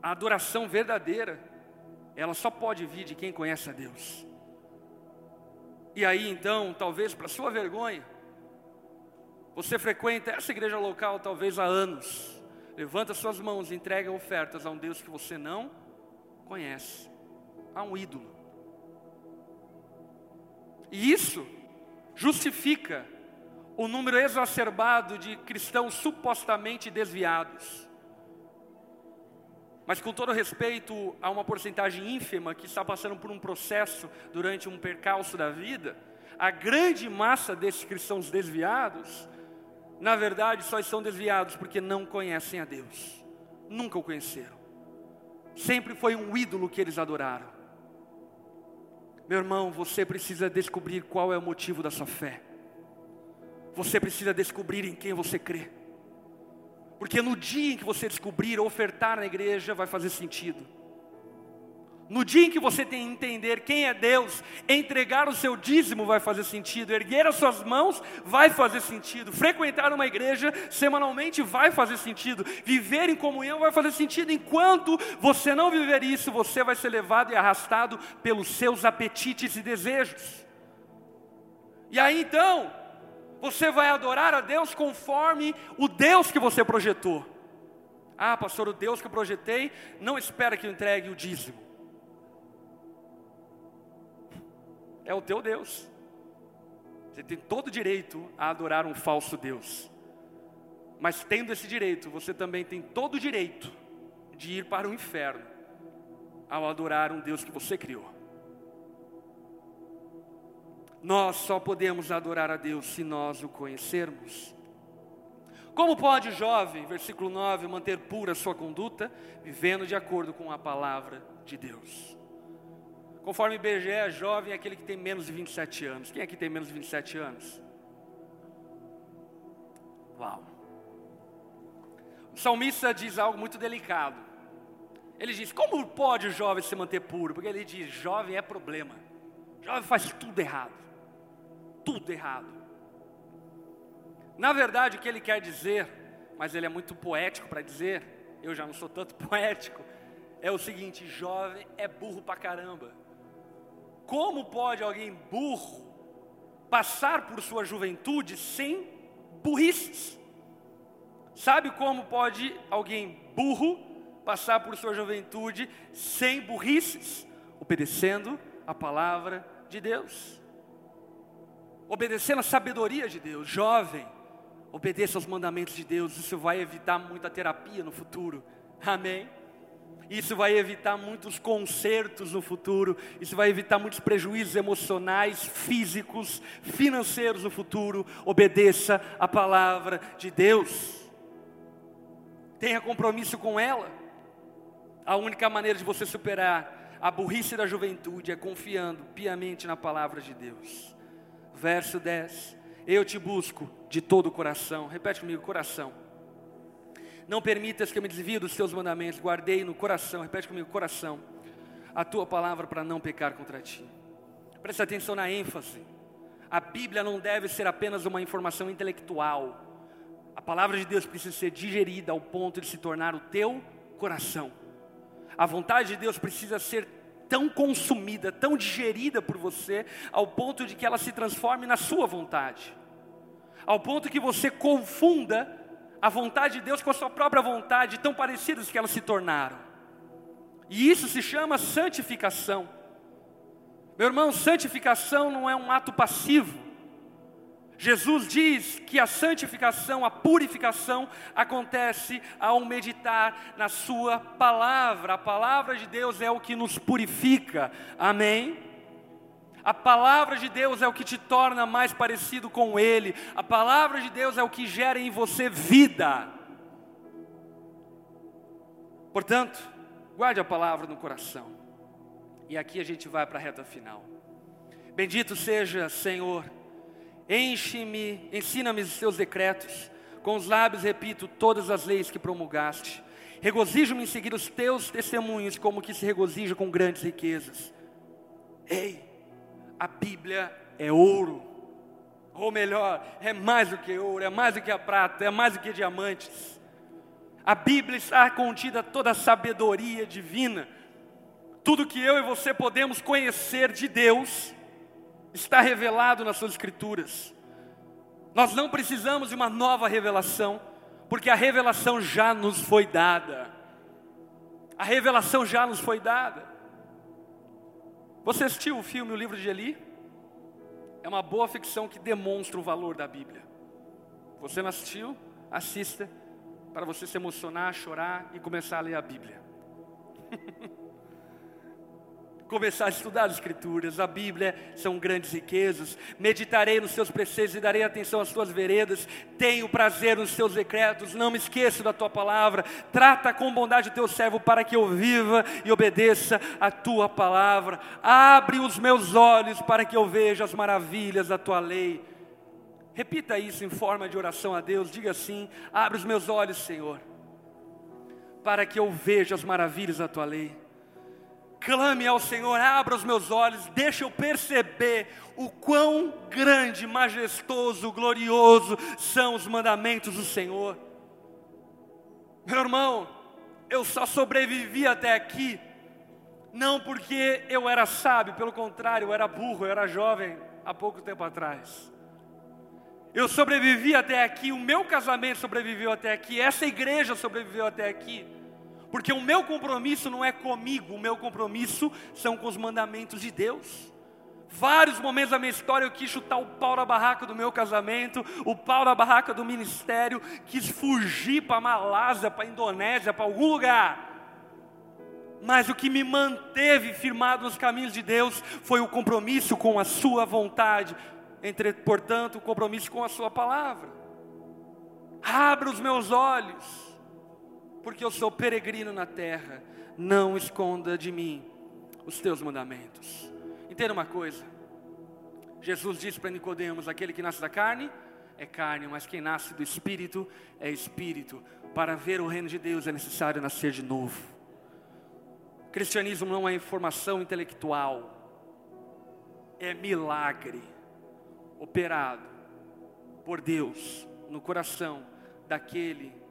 S1: a adoração verdadeira, ela só pode vir de quem conhece a Deus. E aí então, talvez para sua vergonha, você frequenta essa igreja local talvez há anos. Levanta suas mãos e entrega ofertas a um Deus que você não conhece, a um ídolo. E isso justifica o número exacerbado de cristãos supostamente desviados. Mas com todo respeito a uma porcentagem ínfima que está passando por um processo durante um percalço da vida, a grande massa desses cristãos desviados na verdade, só estão desviados porque não conhecem a Deus. Nunca o conheceram. Sempre foi um ídolo que eles adoraram. Meu irmão, você precisa descobrir qual é o motivo da sua fé. Você precisa descobrir em quem você crê. Porque no dia em que você descobrir, ofertar na igreja vai fazer sentido. No dia em que você tem que entender quem é Deus, entregar o seu dízimo vai fazer sentido, erguer as suas mãos vai fazer sentido, frequentar uma igreja semanalmente vai fazer sentido, viver em comunhão vai fazer sentido. Enquanto você não viver isso, você vai ser levado e arrastado pelos seus apetites e desejos. E aí então, você vai adorar a Deus conforme o Deus que você projetou. Ah, pastor, o Deus que eu projetei não espera que eu entregue o dízimo. É o teu Deus. Você tem todo o direito a adorar um falso Deus. Mas tendo esse direito, você também tem todo o direito de ir para o inferno ao adorar um Deus que você criou. Nós só podemos adorar a Deus se nós o conhecermos. Como pode o jovem, versículo 9, manter pura sua conduta, vivendo de acordo com a palavra de Deus? Conforme IBGE, jovem é aquele que tem menos de 27 anos. Quem aqui tem menos de 27 anos? Uau. O salmista diz algo muito delicado. Ele diz: Como pode o jovem se manter puro? Porque ele diz: Jovem é problema. Jovem faz tudo errado. Tudo errado. Na verdade, o que ele quer dizer, mas ele é muito poético para dizer, eu já não sou tanto (laughs) poético, é o seguinte: jovem é burro pra caramba. Como pode alguém burro passar por sua juventude sem burrices? Sabe como pode alguém burro passar por sua juventude sem burrices? Obedecendo a palavra de Deus. Obedecendo a sabedoria de Deus. Jovem, obedeça aos mandamentos de Deus. Isso vai evitar muita terapia no futuro. Amém? Isso vai evitar muitos consertos no futuro, isso vai evitar muitos prejuízos emocionais, físicos, financeiros no futuro. Obedeça a palavra de Deus. Tenha compromisso com ela. A única maneira de você superar a burrice da juventude é confiando piamente na palavra de Deus. Verso 10: Eu te busco de todo o coração. Repete comigo: coração. Não permitas que eu me desvie dos teus mandamentos. Guardei no coração. Repete comigo: coração. A tua palavra para não pecar contra ti. Preste atenção na ênfase. A Bíblia não deve ser apenas uma informação intelectual a palavra de Deus precisa ser digerida ao ponto de se tornar o teu coração. A vontade de Deus precisa ser tão consumida, tão digerida por você, ao ponto de que ela se transforme na sua vontade. Ao ponto que você confunda a vontade de Deus com a sua própria vontade, tão parecidas que elas se tornaram. E isso se chama santificação. Meu irmão, santificação não é um ato passivo. Jesus diz que a santificação, a purificação acontece ao meditar na Sua palavra. A palavra de Deus é o que nos purifica, amém? A palavra de Deus é o que te torna mais parecido com Ele, a palavra de Deus é o que gera em você vida. Portanto, guarde a palavra no coração, e aqui a gente vai para a reta final. Bendito seja, Senhor Enche-me, ensina-me os teus decretos. Com os lábios repito todas as leis que promulgaste. Regozijo-me em seguir os teus testemunhos, como que se regozija com grandes riquezas. Ei, a Bíblia é ouro. Ou melhor, é mais do que ouro, é mais do que a prata, é mais do que diamantes. A Bíblia está contida toda a sabedoria divina. Tudo que eu e você podemos conhecer de Deus está revelado nas suas escrituras. Nós não precisamos de uma nova revelação, porque a revelação já nos foi dada. A revelação já nos foi dada. Você assistiu o filme O Livro de Eli? É uma boa ficção que demonstra o valor da Bíblia. Você não assistiu? Assista para você se emocionar, chorar e começar a ler a Bíblia. (laughs) começar a estudar as Escrituras, a Bíblia são grandes riquezas. Meditarei nos seus preceitos e darei atenção às tuas veredas. Tenho prazer nos teus decretos, não me esqueço da tua palavra. Trata com bondade o teu servo para que eu viva e obedeça a tua palavra. Abre os meus olhos para que eu veja as maravilhas da tua lei. Repita isso em forma de oração a Deus. Diga assim: Abre os meus olhos, Senhor, para que eu veja as maravilhas da tua lei clame ao Senhor, abra os meus olhos, deixa eu perceber o quão grande, majestoso, glorioso são os mandamentos do Senhor. Meu irmão, eu só sobrevivi até aqui, não porque eu era sábio, pelo contrário, eu era burro, eu era jovem há pouco tempo atrás. Eu sobrevivi até aqui, o meu casamento sobreviveu até aqui, essa igreja sobreviveu até aqui porque o meu compromisso não é comigo, o meu compromisso são com os mandamentos de Deus. Vários momentos da minha história eu quis chutar o pau na barraca do meu casamento, o pau na barraca do ministério, quis fugir para Malásia, para Indonésia, para algum lugar. Mas o que me manteve firmado nos caminhos de Deus foi o compromisso com a Sua vontade, entre, portanto, o compromisso com a Sua palavra. Abra os meus olhos porque eu sou peregrino na terra, não esconda de mim os teus mandamentos. Entenda uma coisa. Jesus disse para Nicodemos: aquele que nasce da carne é carne, mas quem nasce do espírito é espírito. Para ver o reino de Deus é necessário nascer de novo. Cristianismo não é informação intelectual, é milagre operado por Deus no coração daquele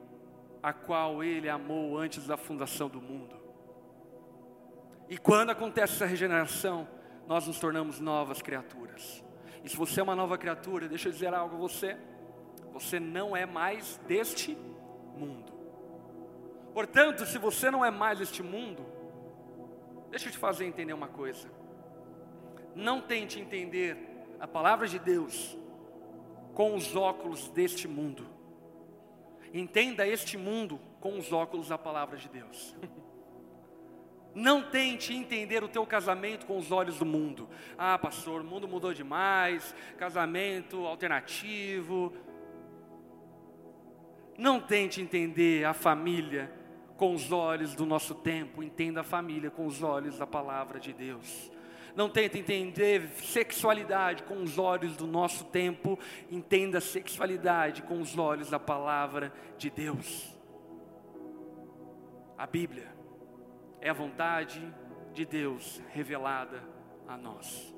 S1: a qual Ele amou antes da fundação do mundo. E quando acontece essa regeneração, nós nos tornamos novas criaturas. E se você é uma nova criatura, deixa eu dizer algo a você: você não é mais deste mundo. Portanto, se você não é mais este mundo, deixa eu te fazer entender uma coisa. Não tente entender a palavra de Deus com os óculos deste mundo. Entenda este mundo com os óculos da palavra de Deus. Não tente entender o teu casamento com os olhos do mundo. Ah, pastor, o mundo mudou demais, casamento alternativo. Não tente entender a família com os olhos do nosso tempo, entenda a família com os olhos da palavra de Deus. Não tente entender sexualidade com os olhos do nosso tempo, entenda sexualidade com os olhos da palavra de Deus. A Bíblia é a vontade de Deus revelada a nós.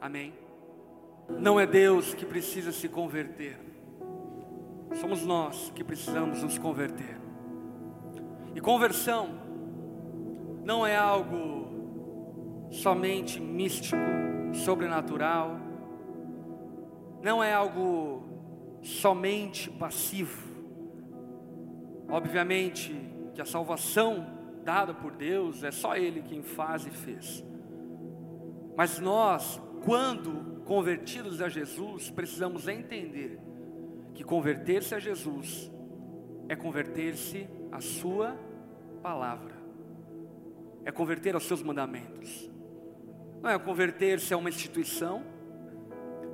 S1: Amém? Não é Deus que precisa se converter, somos nós que precisamos nos converter. E conversão não é algo somente místico, sobrenatural, não é algo somente passivo. Obviamente que a salvação dada por Deus, é só Ele quem faz e fez. Mas nós, quando convertidos a Jesus, precisamos entender que converter-se a Jesus é converter-se à Sua palavra, é converter aos Seus mandamentos, não é converter-se a uma instituição,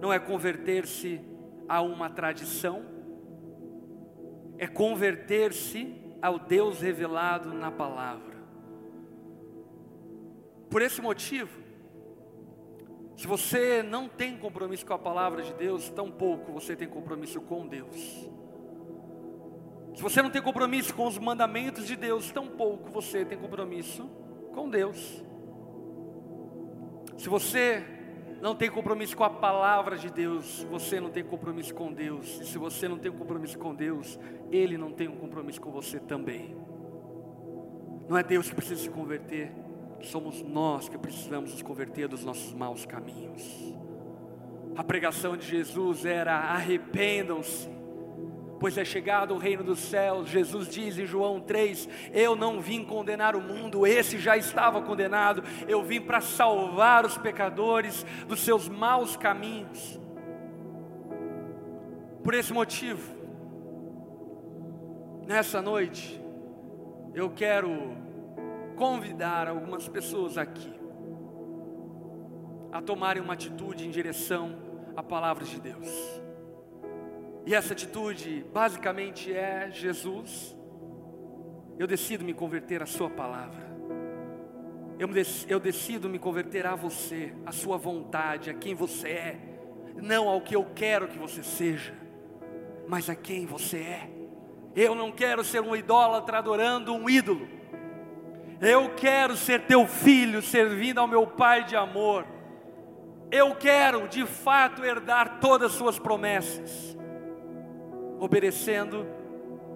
S1: não é converter-se a uma tradição, é converter-se ao Deus revelado na palavra. Por esse motivo, se você não tem compromisso com a palavra de Deus, tampouco você tem compromisso com Deus. Se você não tem compromisso com os mandamentos de Deus, tampouco você tem compromisso com Deus. Se você não tem compromisso com a palavra de Deus, você não tem compromisso com Deus. E se você não tem compromisso com Deus, Ele não tem um compromisso com você também. Não é Deus que precisa se converter, somos nós que precisamos nos converter dos nossos maus caminhos. A pregação de Jesus era: arrependam-se pois é chegado o reino dos céus. Jesus diz em João 3: Eu não vim condenar o mundo, esse já estava condenado. Eu vim para salvar os pecadores dos seus maus caminhos. Por esse motivo, nessa noite, eu quero convidar algumas pessoas aqui a tomarem uma atitude em direção à palavra de Deus. E essa atitude basicamente é: Jesus, eu decido me converter à Sua palavra. Eu, decido me converter a você, à Sua vontade, a quem você é, não ao que eu quero que você seja, mas a quem você é. Eu não quero ser um idólatra adorando um ídolo. Eu quero ser teu filho, servindo ao meu Pai de amor. Eu quero, de fato, herdar todas as suas promessas obedecendo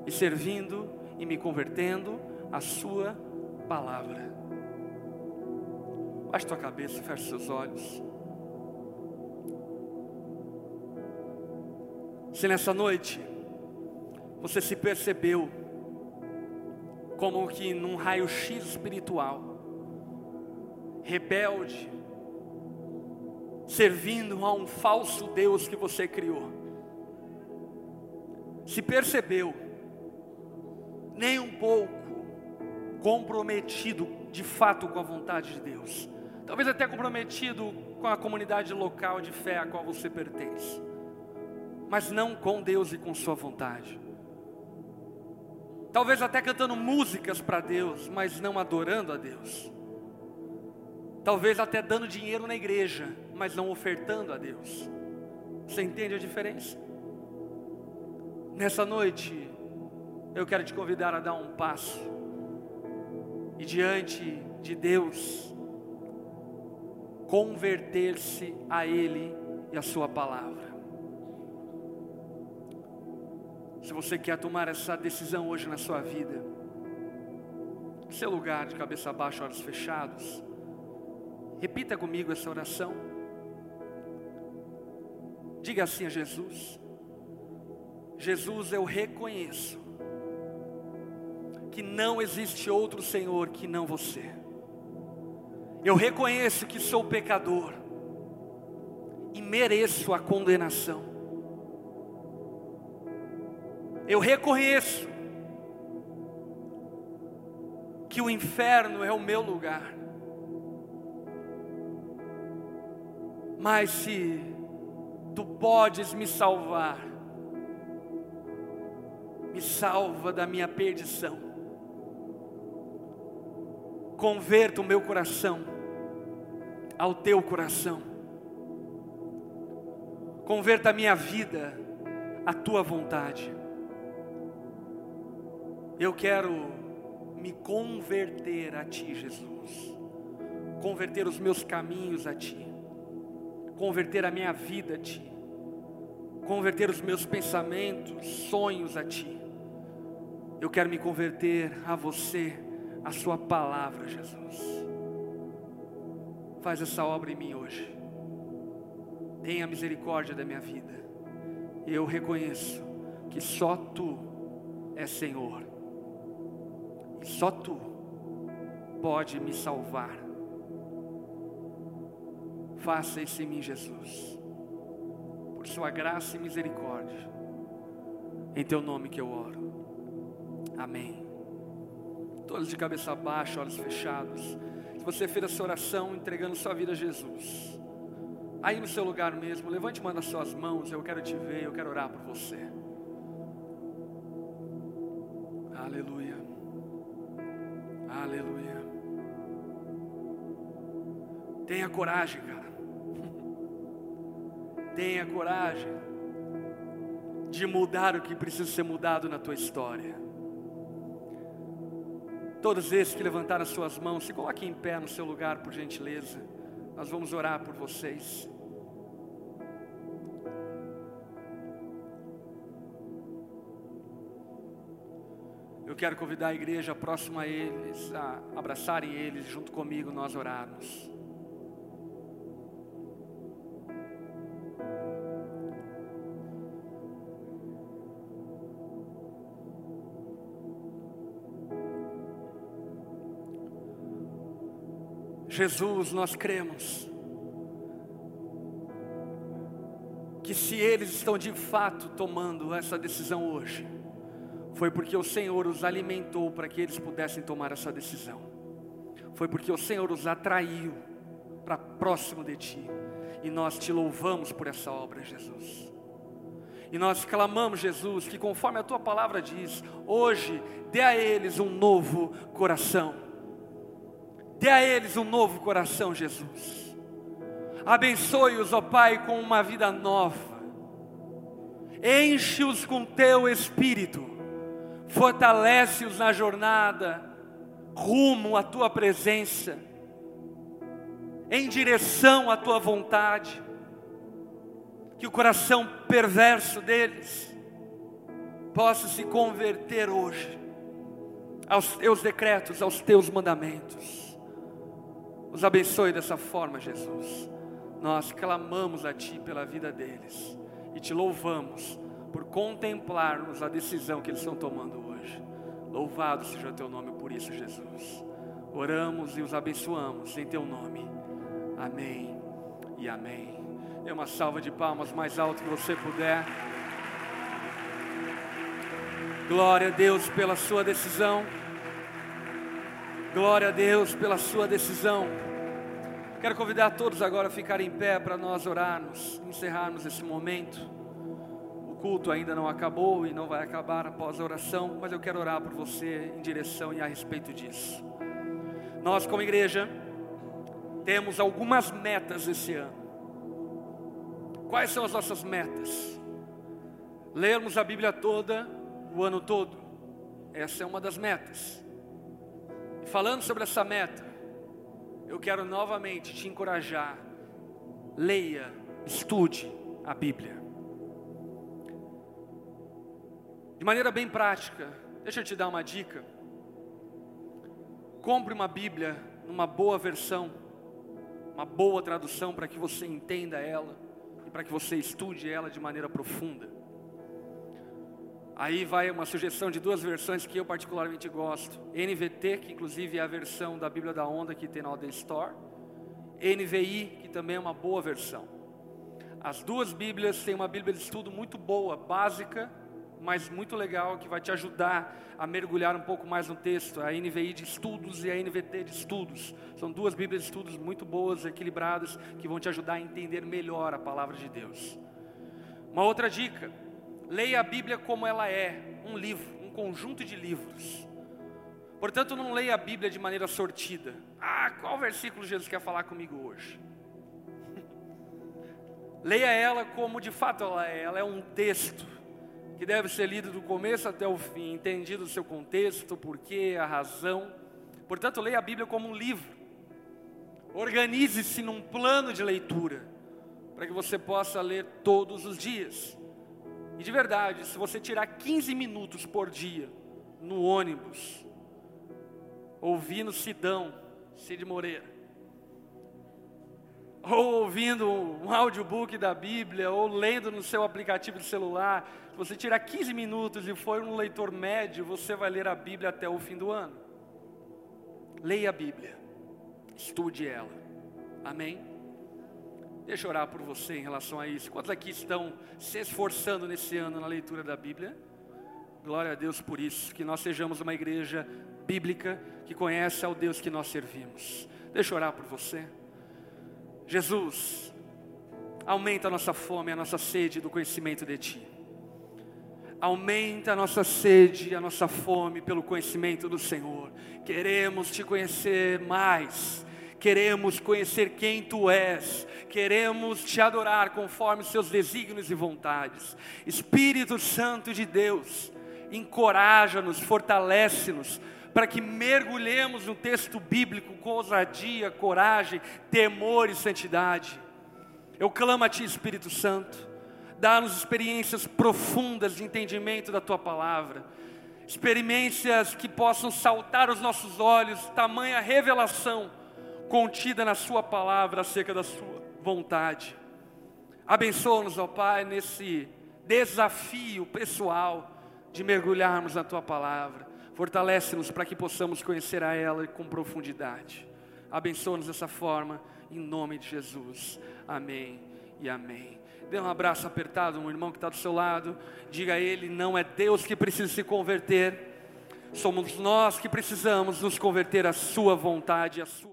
S1: e servindo e me convertendo à Sua palavra. Baixe tua cabeça, feche seus olhos. Se nessa noite você se percebeu como que num raio-x espiritual, rebelde, servindo a um falso Deus que você criou, se percebeu nem um pouco comprometido de fato com a vontade de Deus, talvez até comprometido com a comunidade local de fé a qual você pertence, mas não com Deus e com Sua vontade. Talvez até cantando músicas para Deus, mas não adorando a Deus. Talvez até dando dinheiro na igreja, mas não ofertando a Deus. Você entende a diferença? Nessa noite, eu quero te convidar a dar um passo e diante de Deus, converter-se a Ele e a Sua palavra. Se você quer tomar essa decisão hoje na sua vida, seu lugar de cabeça baixa, olhos fechados, repita comigo essa oração. Diga assim a Jesus: Jesus, eu reconheço que não existe outro Senhor que não você. Eu reconheço que sou pecador e mereço a condenação. Eu reconheço que o inferno é o meu lugar. Mas se tu podes me salvar, me salva da minha perdição. Converta o meu coração ao teu coração. Converta a minha vida à tua vontade. Eu quero me converter a ti, Jesus. Converter os meus caminhos a ti converter a minha vida a Ti, converter os meus pensamentos, sonhos a Ti. Eu quero me converter a você, a Sua palavra, Jesus. Faz essa obra em mim hoje. Tenha misericórdia da minha vida. Eu reconheço que só Tu é Senhor. E só Tu pode me salvar Faça isso em mim, Jesus, por Sua graça e misericórdia, em Teu nome que eu oro. Amém. Todos de cabeça baixa, olhos fechados. Se você fez essa oração entregando sua vida a Jesus, aí no seu lugar mesmo, levante uma das suas mãos. Eu quero te ver, eu quero orar por você. Aleluia. Aleluia. Tenha coragem, cara. (laughs) Tenha coragem de mudar o que precisa ser mudado na tua história. Todos esses que levantaram as suas mãos, se coloquem em pé no seu lugar, por gentileza. Nós vamos orar por vocês. Eu quero convidar a igreja próxima a eles, a abraçarem eles, junto comigo nós orarmos. Jesus, nós cremos que se eles estão de fato tomando essa decisão hoje, foi porque o Senhor os alimentou para que eles pudessem tomar essa decisão, foi porque o Senhor os atraiu para próximo de Ti, e nós te louvamos por essa obra, Jesus. E nós clamamos, Jesus, que conforme a tua palavra diz, hoje dê a eles um novo coração Dê a eles um novo coração, Jesus. Abençoe-os, ó Pai, com uma vida nova. Enche-os com teu espírito. Fortalece-os na jornada rumo à tua presença, em direção à tua vontade. Que o coração perverso deles possa se converter hoje aos teus decretos, aos teus mandamentos. Os abençoe dessa forma, Jesus. Nós clamamos a Ti pela vida deles e te louvamos por contemplarmos a decisão que eles estão tomando hoje. Louvado seja o Teu nome por isso, Jesus. Oramos e os abençoamos em Teu nome. Amém e amém. Dê uma salva de palmas mais alto que você puder. Glória a Deus pela sua decisão. Glória a Deus pela sua decisão. Quero convidar todos agora a ficarem em pé para nós orarmos, encerrarmos esse momento. O culto ainda não acabou e não vai acabar após a oração, mas eu quero orar por você em direção e a respeito disso. Nós, como igreja, temos algumas metas esse ano. Quais são as nossas metas? Lermos a Bíblia toda o ano todo. Essa é uma das metas. Falando sobre essa meta, eu quero novamente te encorajar. Leia, estude a Bíblia. De maneira bem prática, deixa eu te dar uma dica. Compre uma Bíblia numa boa versão, uma boa tradução para que você entenda ela e para que você estude ela de maneira profunda. Aí vai uma sugestão de duas versões que eu particularmente gosto: NVT, que inclusive é a versão da Bíblia da Onda que tem na Alden Store, NVI, que também é uma boa versão. As duas Bíblias têm uma Bíblia de estudo muito boa, básica, mas muito legal, que vai te ajudar a mergulhar um pouco mais no texto. A NVI de estudos e a NVT de estudos. São duas Bíblias de estudos muito boas, equilibradas, que vão te ajudar a entender melhor a palavra de Deus. Uma outra dica: leia a Bíblia como ela é, um livro, um conjunto de livros. Portanto, não leia a Bíblia de maneira sortida. Ah, qual versículo Jesus quer falar comigo hoje? (laughs) leia ela como de fato ela é, ela é um texto que deve ser lido do começo até o fim, entendido o seu contexto, o porquê, a razão. Portanto, leia a Bíblia como um livro. Organize-se num plano de leitura, para que você possa ler todos os dias. E de verdade, se você tirar 15 minutos por dia no ônibus, ouvindo Sidão, Cid Moreira, ou ouvindo um audiobook da Bíblia, ou lendo no seu aplicativo de celular, se você tirar 15 minutos e for um leitor médio, você vai ler a Bíblia até o fim do ano. Leia a Bíblia, estude ela. Amém? Deixa eu orar por você em relação a isso. Quantos aqui estão se esforçando nesse ano na leitura da Bíblia? Glória a Deus por isso, que nós sejamos uma igreja bíblica que conhece ao Deus que nós servimos. Deixa eu orar por você. Jesus, aumenta a nossa fome, a nossa sede do conhecimento de Ti. Aumenta a nossa sede, a nossa fome pelo conhecimento do Senhor. Queremos Te conhecer mais. Queremos conhecer quem Tu és, queremos Te adorar conforme os Seus desígnios e vontades. Espírito Santo de Deus, encoraja-nos, fortalece-nos, para que mergulhemos no texto bíblico com ousadia, coragem, temor e santidade. Eu clamo a Ti, Espírito Santo, dá-nos experiências profundas de entendimento da Tua palavra, experiências que possam saltar aos nossos olhos, tamanha revelação contida na Sua palavra acerca da Sua vontade. Abençoa-nos, ó Pai, nesse desafio pessoal de mergulharmos na Tua palavra. Fortalece-nos para que possamos conhecer a ela com profundidade. Abençoa-nos dessa forma, em nome de Jesus. Amém e amém. Dê um abraço apertado no irmão que está do seu lado. Diga a ele: não é Deus que precisa se converter, somos nós que precisamos nos converter à Sua vontade, à Sua.